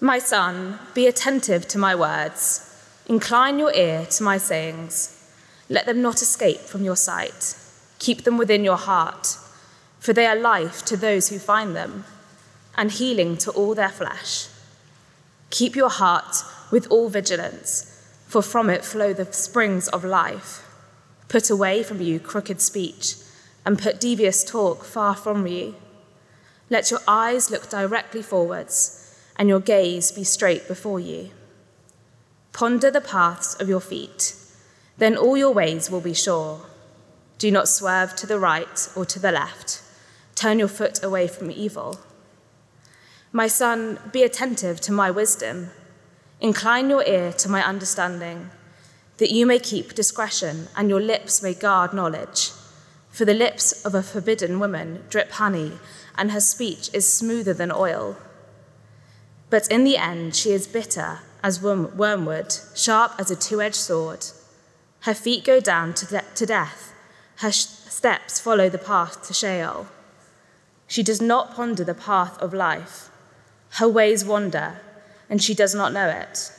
My son, be attentive to my words. Incline your ear to my sayings. Let them not escape from your sight. Keep them within your heart, for they are life to those who find them, and healing to all their flesh. Keep your heart with all vigilance, for from it flow the springs of life. Put away from you crooked speech, and put devious talk far from you. Let your eyes look directly forwards, and your gaze be straight before you. Ponder the paths of your feet, then all your ways will be sure. Do not swerve to the right or to the left. Turn your foot away from evil. My son, be attentive to my wisdom. Incline your ear to my understanding, that you may keep discretion and your lips may guard knowledge. For the lips of a forbidden woman drip honey, and her speech is smoother than oil. But in the end, she is bitter as wormwood, sharp as a two edged sword. Her feet go down to, de- to death, her sh- steps follow the path to Sheol. She does not ponder the path of life. Her ways wander, and she does not know it.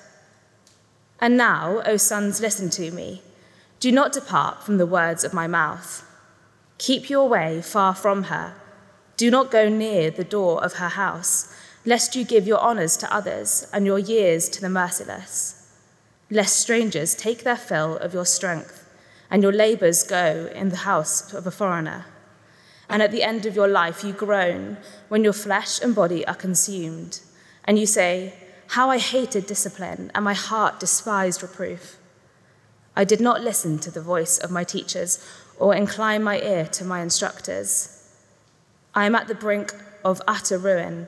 And now, O sons, listen to me. Do not depart from the words of my mouth. Keep your way far from her. Do not go near the door of her house, lest you give your honors to others and your years to the merciless. Lest strangers take their fill of your strength, and your labors go in the house of a foreigner. And at the end of your life, you groan when your flesh and body are consumed, and you say, How I hated discipline, and my heart despised reproof. I did not listen to the voice of my teachers or incline my ear to my instructors. I am at the brink of utter ruin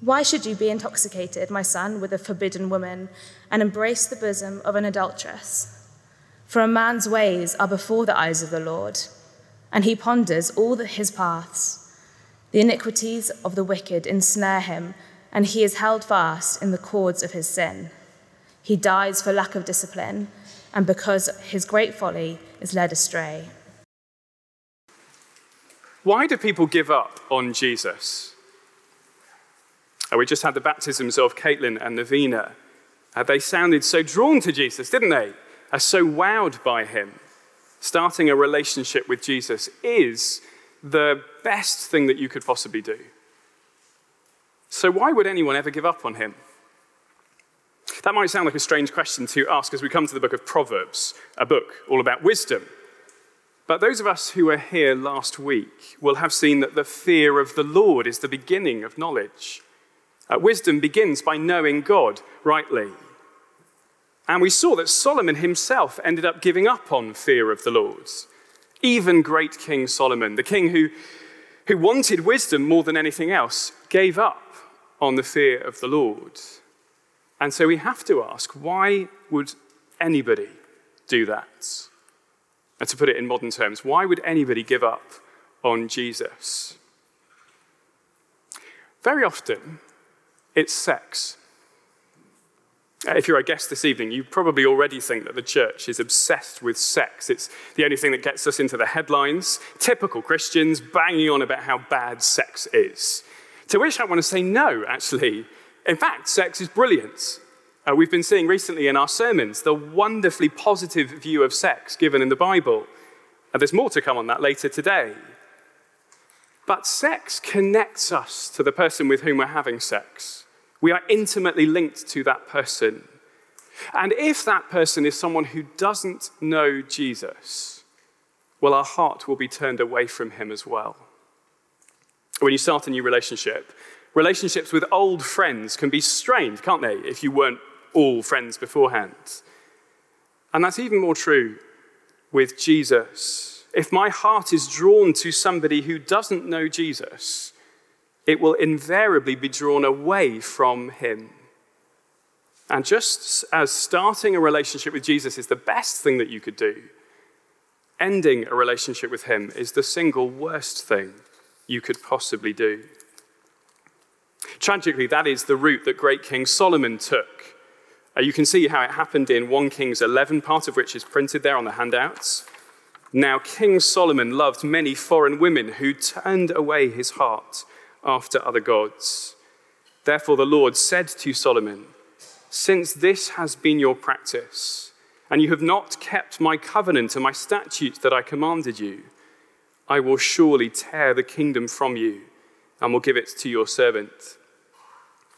Why should you be intoxicated, my son, with a forbidden woman and embrace the bosom of an adulteress? For a man's ways are before the eyes of the Lord, and he ponders all his paths. The iniquities of the wicked ensnare him, and he is held fast in the cords of his sin. He dies for lack of discipline, and because his great folly is led astray. Why do people give up on Jesus? Uh, we just had the baptisms of Caitlin and Navina. Uh, they sounded so drawn to Jesus, didn't they? Uh, so wowed by him. Starting a relationship with Jesus is the best thing that you could possibly do. So, why would anyone ever give up on him? That might sound like a strange question to ask as we come to the book of Proverbs, a book all about wisdom. But those of us who were here last week will have seen that the fear of the Lord is the beginning of knowledge. Uh, wisdom begins by knowing God rightly. And we saw that Solomon himself ended up giving up on fear of the Lord. Even great King Solomon, the king who, who wanted wisdom more than anything else, gave up on the fear of the Lord. And so we have to ask why would anybody do that? And to put it in modern terms, why would anybody give up on Jesus? Very often, it's sex. Uh, if you're a guest this evening, you probably already think that the church is obsessed with sex. It's the only thing that gets us into the headlines. Typical Christians banging on about how bad sex is. To which I want to say no, actually. In fact, sex is brilliant. Uh, we've been seeing recently in our sermons the wonderfully positive view of sex given in the Bible. And there's more to come on that later today. But sex connects us to the person with whom we're having sex. We are intimately linked to that person. And if that person is someone who doesn't know Jesus, well, our heart will be turned away from him as well. When you start a new relationship, relationships with old friends can be strained, can't they, if you weren't all friends beforehand. And that's even more true with Jesus. If my heart is drawn to somebody who doesn't know Jesus, it will invariably be drawn away from him. And just as starting a relationship with Jesus is the best thing that you could do, ending a relationship with him is the single worst thing you could possibly do. Tragically, that is the route that great King Solomon took. Uh, you can see how it happened in 1 Kings 11, part of which is printed there on the handouts. Now, King Solomon loved many foreign women who turned away his heart after other gods. Therefore, the Lord said to Solomon, Since this has been your practice, and you have not kept my covenant and my statutes that I commanded you, I will surely tear the kingdom from you and will give it to your servant.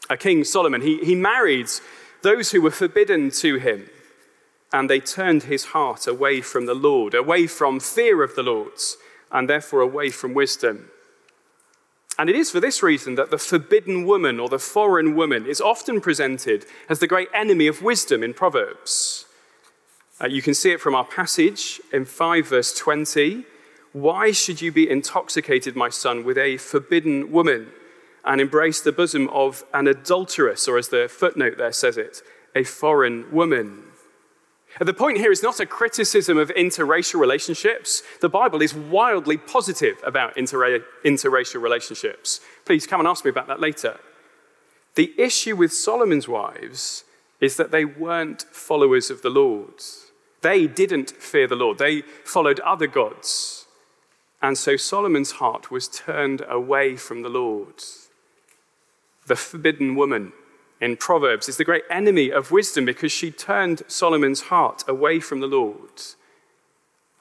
A King Solomon, he, he married those who were forbidden to him and they turned his heart away from the Lord, away from fear of the Lord's, and therefore away from wisdom. And it is for this reason that the forbidden woman or the foreign woman is often presented as the great enemy of wisdom in Proverbs. Uh, you can see it from our passage in 5 verse 20. Why should you be intoxicated, my son, with a forbidden woman and embrace the bosom of an adulteress, or as the footnote there says it, a foreign woman? The point here is not a criticism of interracial relationships. The Bible is wildly positive about interra- interracial relationships. Please come and ask me about that later. The issue with Solomon's wives is that they weren't followers of the Lord. They didn't fear the Lord, they followed other gods. And so Solomon's heart was turned away from the Lord. The forbidden woman in Proverbs is the great enemy of wisdom because she turned Solomon's heart away from the Lord.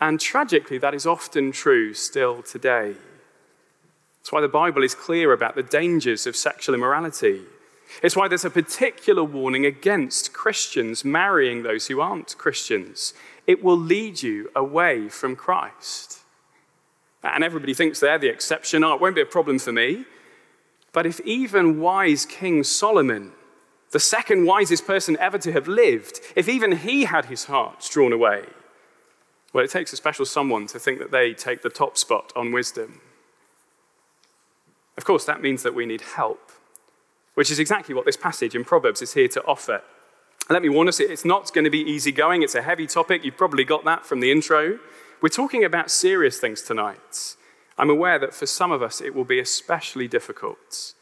And tragically, that is often true still today. That's why the Bible is clear about the dangers of sexual immorality. It's why there's a particular warning against Christians marrying those who aren't Christians. It will lead you away from Christ. And everybody thinks they're the exception. Oh, it won't be a problem for me. But if even wise King Solomon the second wisest person ever to have lived, if even he had his heart drawn away, well, it takes a special someone to think that they take the top spot on wisdom. Of course, that means that we need help, which is exactly what this passage in Proverbs is here to offer. Let me warn us, it's not going to be easy going. It's a heavy topic. You've probably got that from the intro. We're talking about serious things tonight. I'm aware that for some of us it will be especially difficult.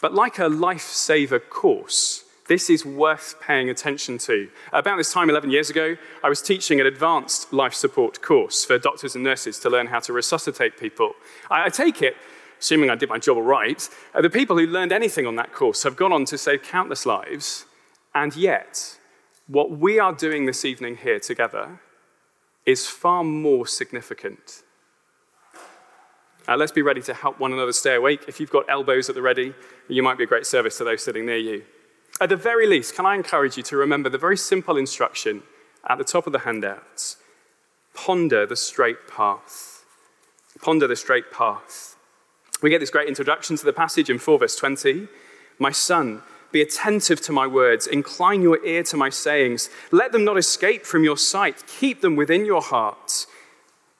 But like a lifesaver course, this is worth paying attention to. About this time, 11 years ago, I was teaching an advanced life support course for doctors and nurses to learn how to resuscitate people. I, take it, assuming I did my job right, uh, the people who learned anything on that course have gone on to save countless lives, and yet, what we are doing this evening here together is far more significant uh, let's be ready to help one another stay awake. If you've got elbows at the ready, you might be a great service to those sitting near you. At the very least, can I encourage you to remember the very simple instruction at the top of the handouts ponder the straight path. Ponder the straight path. We get this great introduction to the passage in 4 verse 20. My son, be attentive to my words, incline your ear to my sayings, let them not escape from your sight, keep them within your heart.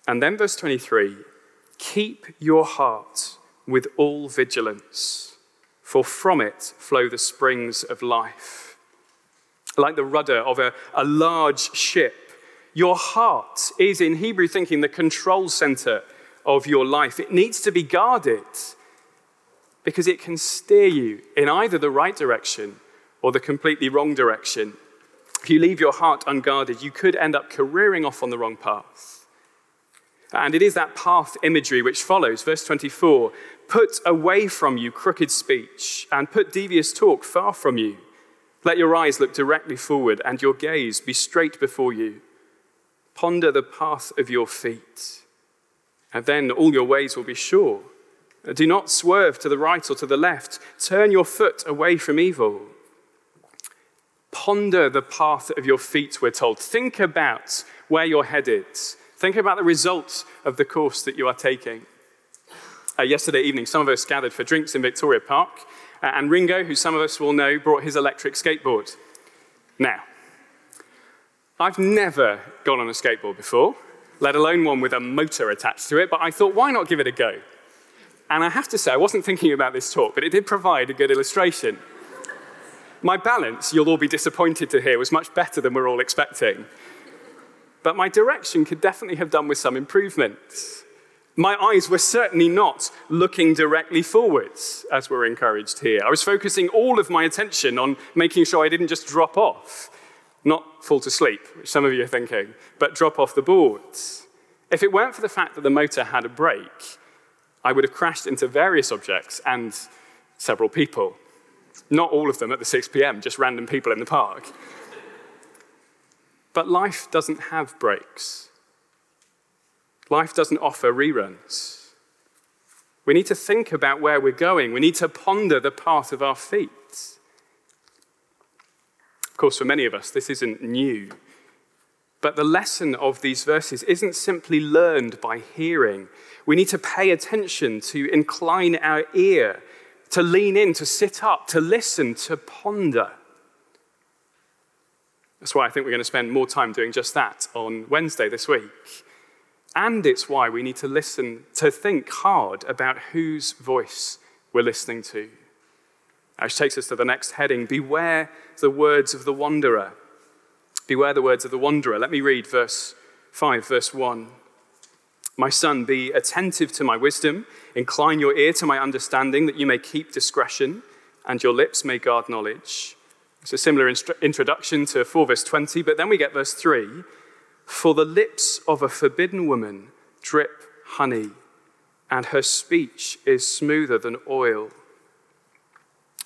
And then verse 23 Keep your heart with all vigilance, for from it flow the springs of life. Like the rudder of a, a large ship, your heart is, in Hebrew thinking, the control center of your life. It needs to be guarded because it can steer you in either the right direction or the completely wrong direction. If you leave your heart unguarded, you could end up careering off on the wrong path. And it is that path imagery which follows. Verse 24 Put away from you crooked speech, and put devious talk far from you. Let your eyes look directly forward, and your gaze be straight before you. Ponder the path of your feet, and then all your ways will be sure. Do not swerve to the right or to the left. Turn your foot away from evil. Ponder the path of your feet, we're told. Think about where you're headed. Think about the results of the course that you are taking. Uh, yesterday evening, some of us gathered for drinks in Victoria Park, uh, and Ringo, who some of us will know, brought his electric skateboard. Now, I've never gone on a skateboard before, let alone one with a motor attached to it, but I thought, why not give it a go? And I have to say, I wasn't thinking about this talk, but it did provide a good illustration. My balance, you'll all be disappointed to hear, was much better than we're all expecting. But my direction could definitely have done with some improvement. My eyes were certainly not looking directly forwards, as we're encouraged here. I was focusing all of my attention on making sure I didn't just drop off, not fall to sleep, which some of you are thinking, but drop off the boards. If it weren't for the fact that the motor had a brake, I would have crashed into various objects and several people. Not all of them at the 6 p.m., just random people in the park. But life doesn't have brakes, Life doesn't offer reruns. We need to think about where we're going. We need to ponder the path of our feet. Of course, for many of us, this isn't new. But the lesson of these verses isn't simply learned by hearing. We need to pay attention, to incline our ear, to lean in, to sit up, to listen, to ponder. That's why I think we're going to spend more time doing just that on Wednesday this week. And it's why we need to listen, to think hard about whose voice we're listening to. Which takes us to the next heading Beware the words of the wanderer. Beware the words of the wanderer. Let me read verse 5, verse 1. My son, be attentive to my wisdom, incline your ear to my understanding, that you may keep discretion, and your lips may guard knowledge. It's a similar introduction to 4 verse 20, but then we get verse 3 For the lips of a forbidden woman drip honey, and her speech is smoother than oil.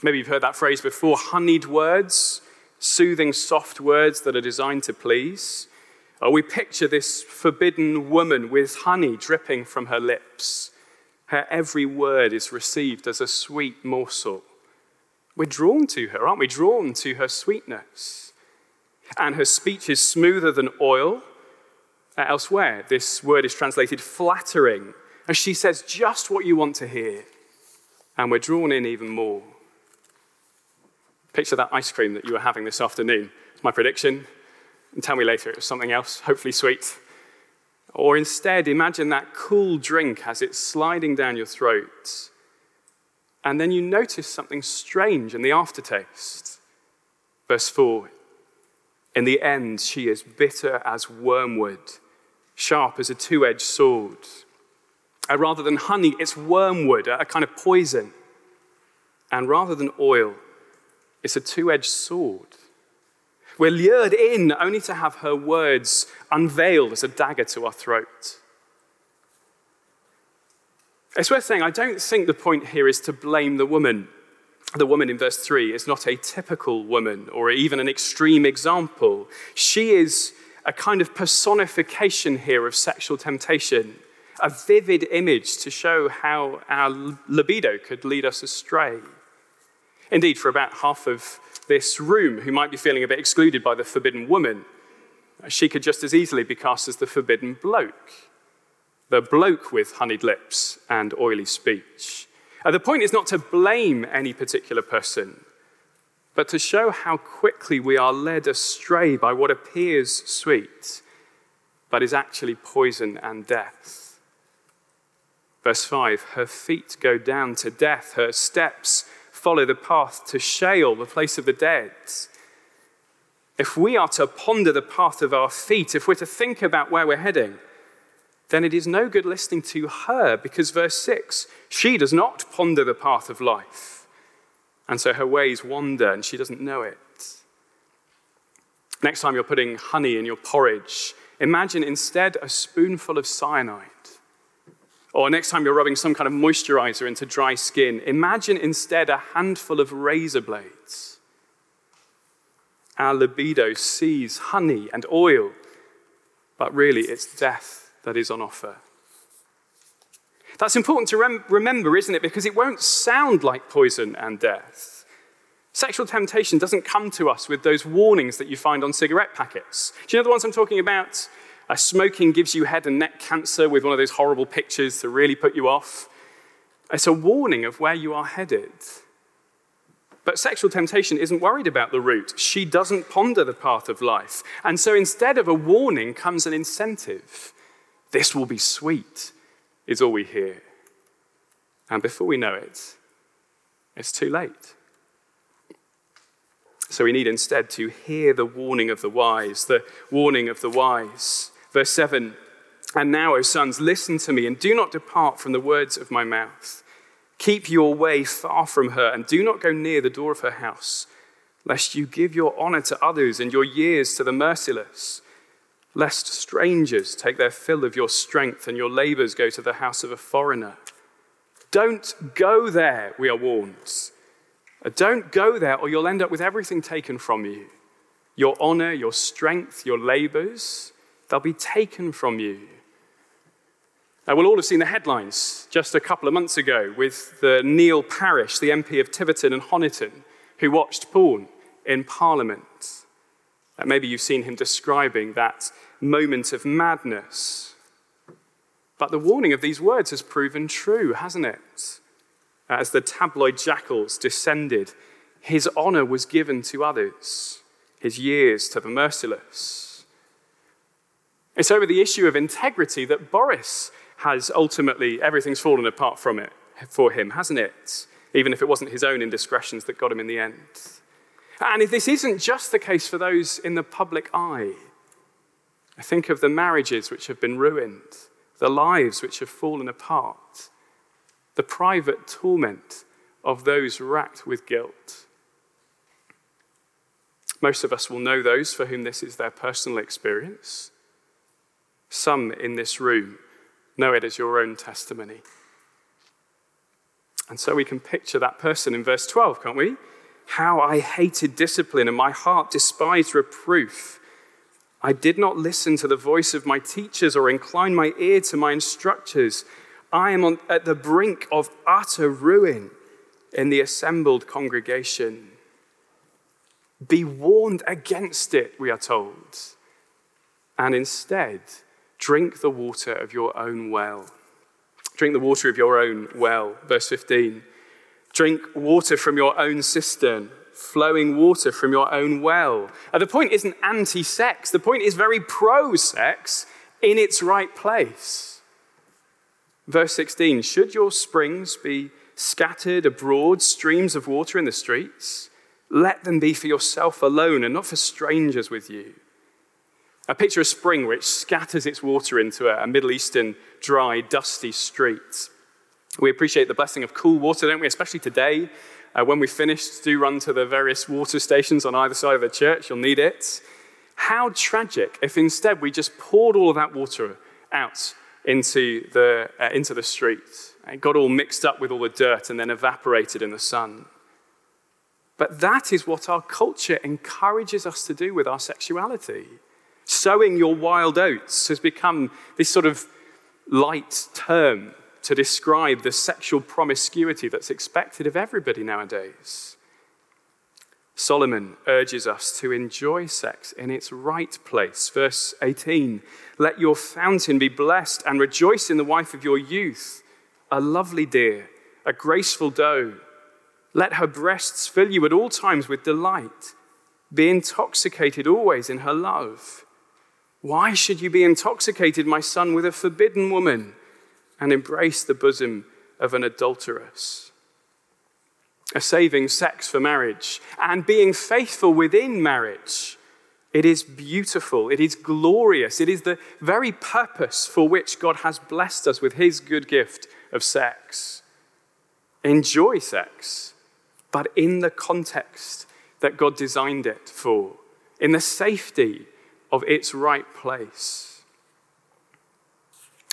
Maybe you've heard that phrase before honeyed words, soothing, soft words that are designed to please. Or we picture this forbidden woman with honey dripping from her lips. Her every word is received as a sweet morsel. We're drawn to her, aren't we? Drawn to her sweetness. And her speech is smoother than oil. Uh, elsewhere, this word is translated flattering. And she says just what you want to hear. And we're drawn in even more. Picture that ice cream that you were having this afternoon. It's my prediction. And tell me later it was something else, hopefully sweet. Or instead, imagine that cool drink as it's sliding down your throat and then you notice something strange in the aftertaste. Verse 4 In the end, she is bitter as wormwood, sharp as a two edged sword. Uh, rather than honey, it's wormwood, a kind of poison. And rather than oil, it's a two edged sword. We're lured in only to have her words unveiled as a dagger to our throat. It's worth saying, I don't think the point here is to blame the woman. The woman in verse 3 is not a typical woman or even an extreme example. She is a kind of personification here of sexual temptation, a vivid image to show how our libido could lead us astray. Indeed, for about half of this room who might be feeling a bit excluded by the forbidden woman, she could just as easily be cast as the forbidden bloke the bloke with honeyed lips and oily speech. Uh, the point is not to blame any particular person, but to show how quickly we are led astray by what appears sweet, but is actually poison and death. Verse 5 Her feet go down to death, her steps follow the path to Sheol, the place of the dead. If we are to ponder the path of our feet, if we're to think about where we're heading, then it is no good listening to her because, verse 6, she does not ponder the path of life. And so her ways wander and she doesn't know it. Next time you're putting honey in your porridge, imagine instead a spoonful of cyanide. Or next time you're rubbing some kind of moisturizer into dry skin, imagine instead a handful of razor blades. Our libido sees honey and oil, but really it's death that is on offer. That's important to rem- remember, isn't it? Because it won't sound like poison and death. Sexual temptation doesn't come to us with those warnings that you find on cigarette packets. Do you know the ones I'm talking about? Uh, smoking gives you head and neck cancer with one of those horrible pictures to really put you off. It's a warning of where you are headed. But sexual temptation isn't worried about the route. She doesn't ponder the path of life. And so instead of a warning comes an incentive. This will be sweet, is all we hear. And before we know it, it's too late. So we need instead to hear the warning of the wise, the warning of the wise. Verse 7 And now, O sons, listen to me and do not depart from the words of my mouth. Keep your way far from her and do not go near the door of her house, lest you give your honor to others and your years to the merciless, lest strangers take their fill of your strength and your labors go to the house of a foreigner. Don't go there, we are warned. Don't go there, or you'll end up with everything taken from you your honor, your strength, your labors. They'll be taken from you. Now, we'll all have seen the headlines just a couple of months ago with the Neil Parish, the MP of Tiverton and Honiton, who watched porn in Parliament. Maybe you've seen him describing that moment of madness. But the warning of these words has proven true, hasn't it? as the tabloid jackals descended, his honor was given to others, his years to the merciless. It's over the issue of integrity that Boris has ultimately, everything's fallen apart from it for him, hasn't it? Even if it wasn't his own indiscretions that got him in the end. And if this isn't just the case for those in the public eye, I think of the marriages which have been ruined, the lives which have fallen apart, the private torment of those racked with guilt. Most of us will know those for whom this is their personal experience. Some in this room know it as your own testimony. And so we can picture that person in verse 12, can't we? How I hated discipline and my heart despised reproof. I did not listen to the voice of my teachers or incline my ear to my instructors. I am on, at the brink of utter ruin in the assembled congregation. Be warned against it, we are told, and instead drink the water of your own well. Drink the water of your own well. Verse 15. Drink water from your own cistern, flowing water from your own well. The point isn't anti sex, the point is very pro sex in its right place. Verse 16 Should your springs be scattered abroad, streams of water in the streets? Let them be for yourself alone and not for strangers with you. A picture of spring which scatters its water into a Middle Eastern dry, dusty street. We appreciate the blessing of cool water, don't we? Especially today. Uh, when we finish, do run to the various water stations on either side of the church. You'll need it. How tragic if instead we just poured all of that water out into the, uh, into the street. It got all mixed up with all the dirt and then evaporated in the sun. But that is what our culture encourages us to do with our sexuality. Sowing your wild oats has become this sort of light term to describe the sexual promiscuity that's expected of everybody nowadays. Solomon urges us to enjoy sex in its right place. Verse 18 Let your fountain be blessed and rejoice in the wife of your youth, a lovely deer, a graceful doe. Let her breasts fill you at all times with delight. Be intoxicated always in her love. Why should you be intoxicated, my son, with a forbidden woman and embrace the bosom of an adulteress? a saving sex for marriage, and being faithful within marriage. It is beautiful. It is glorious. It is the very purpose for which God has blessed us with his good gift of sex. Enjoy sex, but in the context that God designed it for, in the safety of its right place.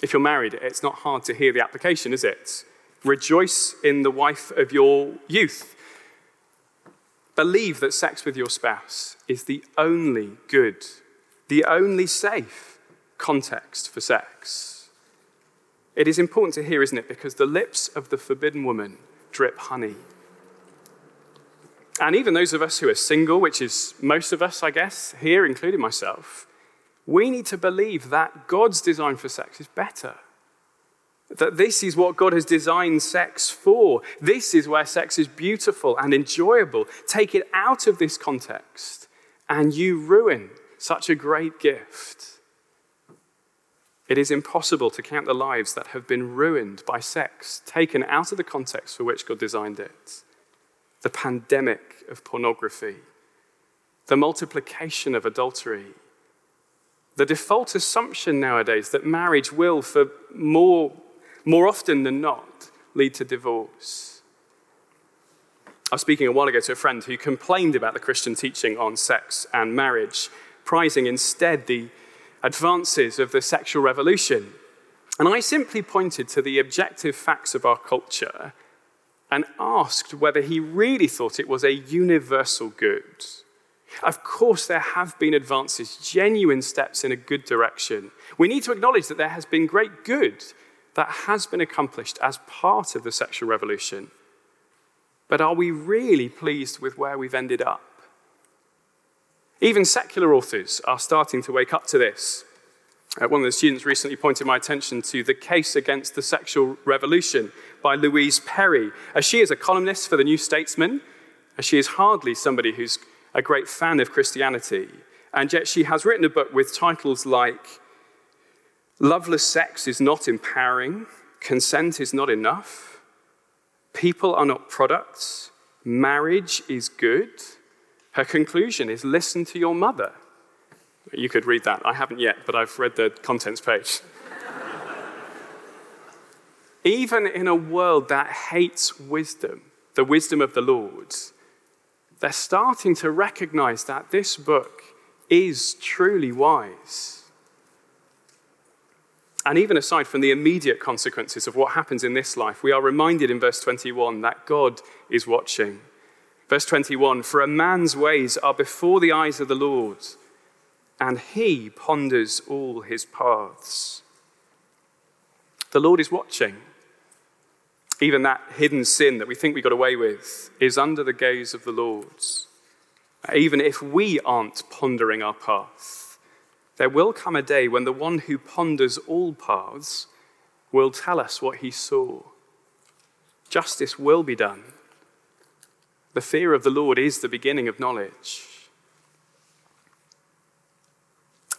If you're married, it's not hard to hear the application, is it? Rejoice in the wife of your youth. Believe that sex with your spouse is the only good, the only safe context for sex. It is important to hear, isn't it? Because the lips of the forbidden woman drip honey. And even those of us who are single, which is most of us, I guess, here, including myself, we need to believe that God's design for sex is better. That this is what God has designed sex for. This is where sex is beautiful and enjoyable. Take it out of this context, and you ruin such a great gift. It is impossible to count the lives that have been ruined by sex, taken out of the context for which God designed it. The pandemic of pornography, the multiplication of adultery, the default assumption nowadays that marriage will, for more, more often than not, lead to divorce. I was speaking a while ago to a friend who complained about the Christian teaching on sex and marriage, prizing instead the advances of the sexual revolution. And I simply pointed to the objective facts of our culture and asked whether he really thought it was a universal good. Of course, there have been advances, genuine steps in a good direction. We need to acknowledge that there has been great good that has been accomplished as part of the sexual revolution. But are we really pleased with where we've ended up? Even secular authors are starting to wake up to this. Uh, one of the students recently pointed my attention to The Case Against the Sexual Revolution by Louise Perry. As she is a columnist for The New Statesman, as she is hardly somebody who's a great fan of Christianity, and yet she has written a book with titles like Loveless Sex is Not Empowering, Consent is Not Enough, People are Not Products, Marriage is Good. Her conclusion is listen to your mother. You could read that. I haven't yet, but I've read the contents page. Even in a world that hates wisdom, the wisdom of the Lord, they're starting to recognize that this book is truly wise. And even aside from the immediate consequences of what happens in this life, we are reminded in verse 21 that God is watching. Verse 21 For a man's ways are before the eyes of the Lord and he ponders all his paths. The Lord is watching. Even that hidden sin that we think we got away with is under the gaze of the Lord. Even if we aren't pondering our path, there will come a day when the one who ponders all paths will tell us what he saw. Justice will be done. The fear of the Lord is the beginning of knowledge.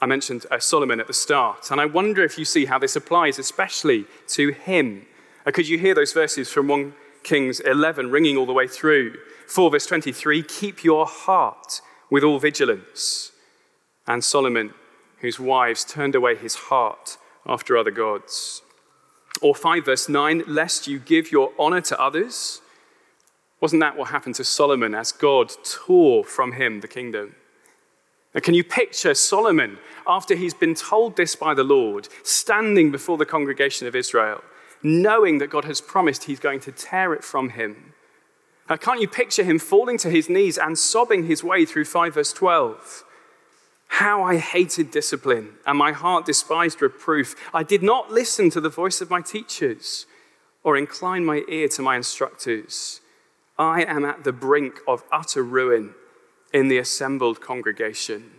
I mentioned uh, Solomon at the start, and I wonder if you see how this applies, especially to him. Could you hear those verses from 1 Kings 11 ringing all the way through? 4 verse 23 Keep your heart with all vigilance. And Solomon, whose wives turned away his heart after other gods. Or 5 verse 9 Lest you give your honor to others. Wasn't that what happened to Solomon as God tore from him the kingdom? Now, can you picture Solomon, after he's been told this by the Lord, standing before the congregation of Israel, knowing that God has promised he's going to tear it from him? Now, can't you picture him falling to his knees and sobbing his way through 5 verse 12? How I hated discipline, and my heart despised reproof. I did not listen to the voice of my teachers or incline my ear to my instructors. I am at the brink of utter ruin in the assembled congregation.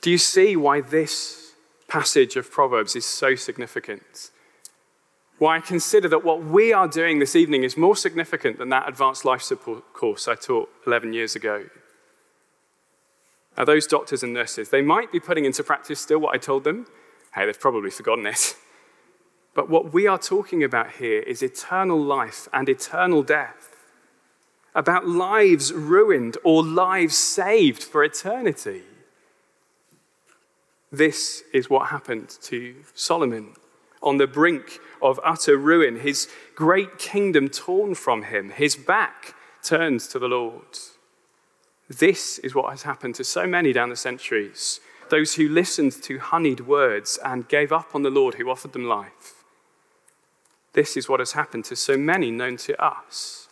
Do you see why this passage of Proverbs is so significant? Why I consider that what we are doing this evening is more significant than that advanced life support course I taught 11 years ago. Now, those doctors and nurses, they might be putting into practice still what I told them. Hey, they've probably forgotten it. But what we are talking about here is eternal life and eternal death about lives ruined or lives saved for eternity. This is what happened to Solomon on the brink of utter ruin, his great kingdom torn from him, his back turned to the Lord. This is what has happened to so many down the centuries those who listened to honeyed words and gave up on the Lord who offered them life. This is what has happened to so many known to us.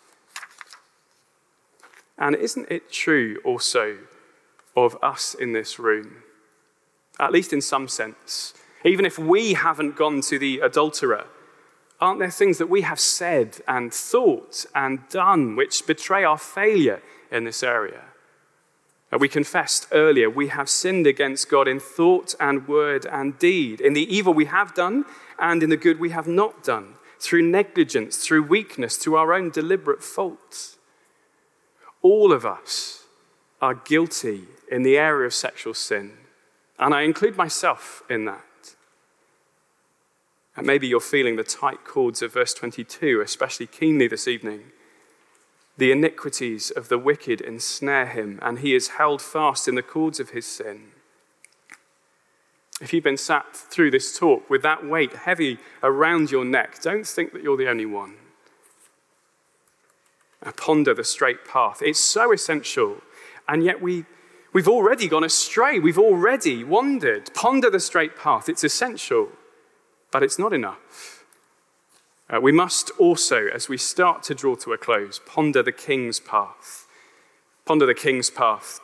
And isn't it true also of us in this room? At least in some sense. Even if we haven't gone to the adulterer, aren't there things that we have said and thought and done which betray our failure in this area? We confessed earlier, we have sinned against God in thought and word and deed, in the evil we have done and in the good we have not done, through negligence, through weakness, through our own deliberate faults. All of us are guilty in the area of sexual sin. And I include myself in that. And maybe you're feeling the tight cords of verse 22 especially keenly this evening. The iniquities of the wicked ensnare him, and he is held fast in the cords of his sin. If you've been sat through this talk with that weight heavy around your neck, don't think that you're the only one. ponder the straight path. It's so essential, and yet we, we've already gone astray. We've already wandered. Ponder the straight path. It's essential, but it's not enough. Uh, we must also, as we start to draw to a close, ponder the king's path. Ponder the king's path.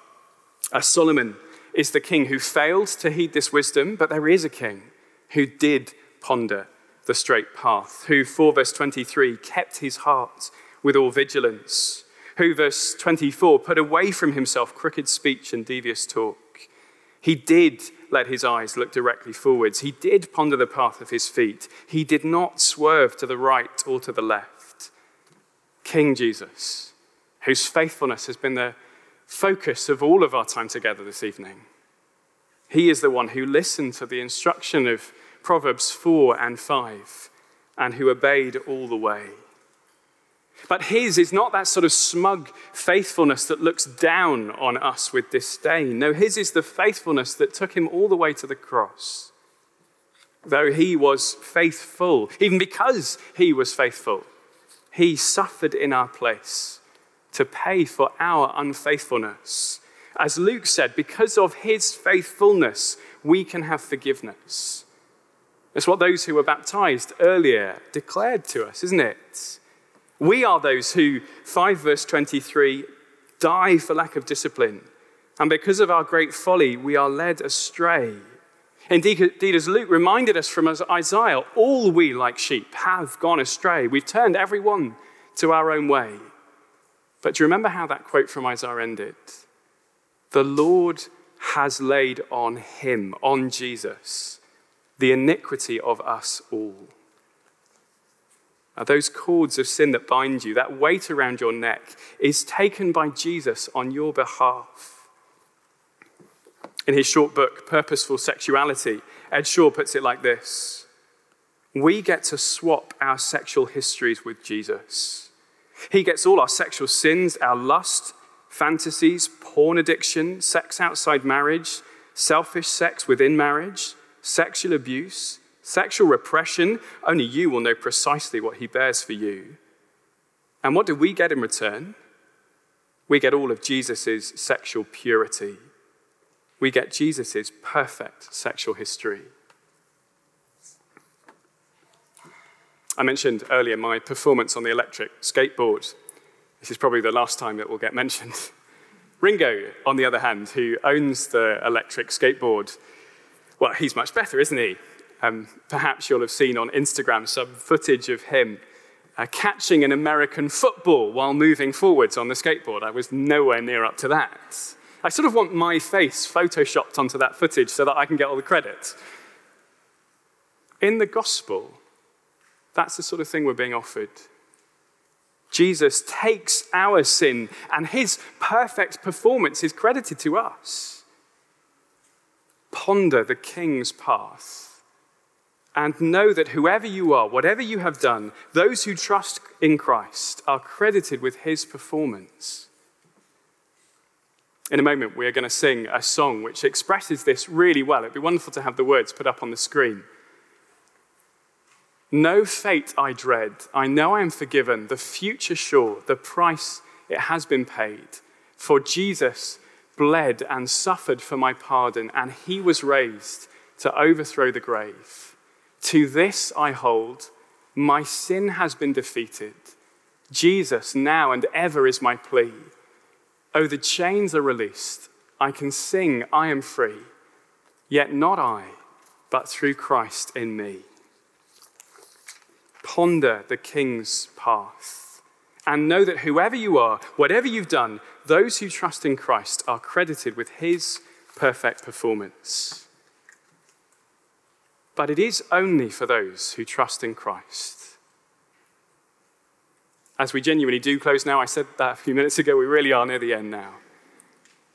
As Solomon is the king who failed to heed this wisdom, but there is a king who did ponder the straight path, who, 4 verse 23, kept his heart with all vigilance, who, verse 24, put away from himself crooked speech and devious talk. He did let his eyes look directly forwards. He did ponder the path of his feet. He did not swerve to the right or to the left. King Jesus, whose faithfulness has been the focus of all of our time together this evening. He is the one who listened to the instruction of Proverbs 4 and 5 and who obeyed all the way. But his is not that sort of smug faithfulness that looks down on us with disdain. No, his is the faithfulness that took him all the way to the cross. Though he was faithful, even because he was faithful, he suffered in our place to pay for our unfaithfulness. As Luke said, because of his faithfulness, we can have forgiveness. That's what those who were baptized earlier declared to us, isn't it? We are those who, 5 verse 23, die for lack of discipline. And because of our great folly, we are led astray. Indeed, as Luke reminded us from Isaiah, all we like sheep have gone astray. We've turned every one to our own way. But do you remember how that quote from Isaiah ended? The Lord has laid on him, on Jesus, the iniquity of us all. Those cords of sin that bind you, that weight around your neck, is taken by Jesus on your behalf. In his short book, Purposeful Sexuality, Ed Shaw puts it like this We get to swap our sexual histories with Jesus. He gets all our sexual sins, our lust, fantasies, porn addiction, sex outside marriage, selfish sex within marriage, sexual abuse, sexual repression. Only you will know precisely what he bears for you. And what do we get in return? We get all of Jesus' sexual purity. We get Jesus' perfect sexual history. I mentioned earlier my performance on the electric skateboard. This is probably the last time it will get mentioned. Ringo, on the other hand, who owns the electric skateboard, well, he's much better, isn't he? Um, perhaps you'll have seen on Instagram some footage of him uh, catching an American football while moving forwards on the skateboard. I was nowhere near up to that. I sort of want my face photoshopped onto that footage so that I can get all the credit. In the gospel, that's the sort of thing we're being offered. Jesus takes our sin, and his perfect performance is credited to us. Ponder the king's path and know that whoever you are, whatever you have done, those who trust in Christ are credited with his performance. In a moment, we are going to sing a song which expresses this really well. It'd be wonderful to have the words put up on the screen. No fate I dread. I know I am forgiven. The future sure. The price it has been paid. For Jesus bled and suffered for my pardon, and he was raised to overthrow the grave. To this I hold. My sin has been defeated. Jesus now and ever is my plea. Oh, the chains are released. I can sing, I am free. Yet not I, but through Christ in me. Ponder the king's path and know that whoever you are, whatever you've done, those who trust in Christ are credited with his perfect performance. But it is only for those who trust in Christ. As we genuinely do close now, I said that a few minutes ago, we really are near the end now.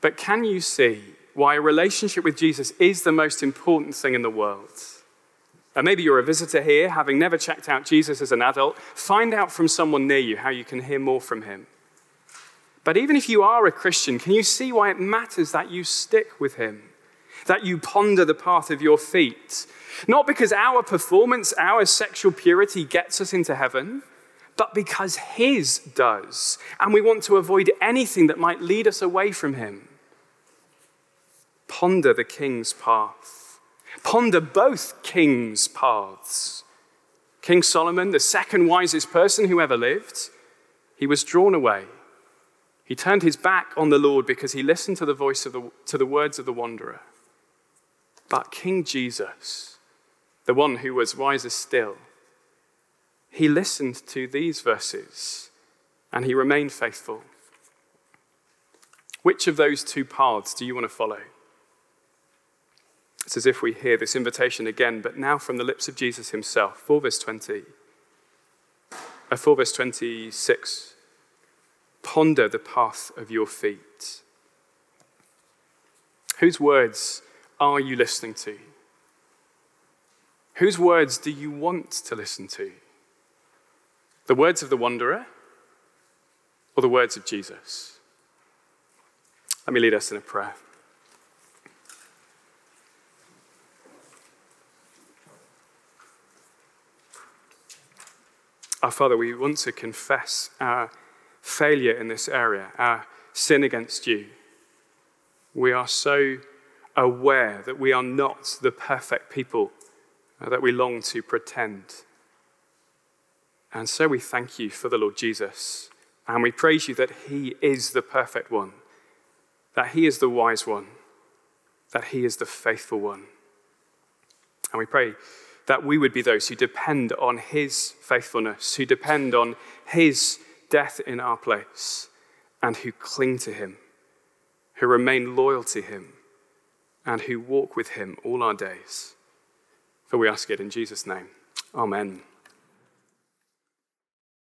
But can you see why a relationship with Jesus is the most important thing in the world? And maybe you're a visitor here, having never checked out Jesus as an adult. Find out from someone near you how you can hear more from him. But even if you are a Christian, can you see why it matters that you stick with him? That you ponder the path of your feet? Not because our performance, our sexual purity gets us into heaven, but because his does. And we want to avoid anything that might lead us away from him. Ponder the king's path. Ponder both kings' paths. King Solomon, the second wisest person who ever lived, he was drawn away. He turned his back on the Lord because he listened to the voice of the, to the words of the wanderer. But King Jesus, the one who was wiser still, he listened to these verses and he remained faithful. Which of those two paths do you want to follow? It's as if we hear this invitation again, but now from the lips of Jesus himself. 4 verse 20. Uh, 4 verse 26. Ponder the path of your feet. Whose words are you listening to? Whose words do you want to listen to? The words of the wanderer or the words of Jesus? Let me lead us in a prayer. Our Father, we want to confess our failure in this area, our sin against you. We are so aware that we are not the perfect people uh, that we long to pretend. And so we thank you for the Lord Jesus. And we praise you that he is the perfect one, that he is the wise one, that he is the faithful one. And we pray that we would be those who depend on his faithfulness, who depend on his death in our place, and who cling to him, who remain loyal to him, and who walk with him all our days. For we ask it in Jesus' name. Amen.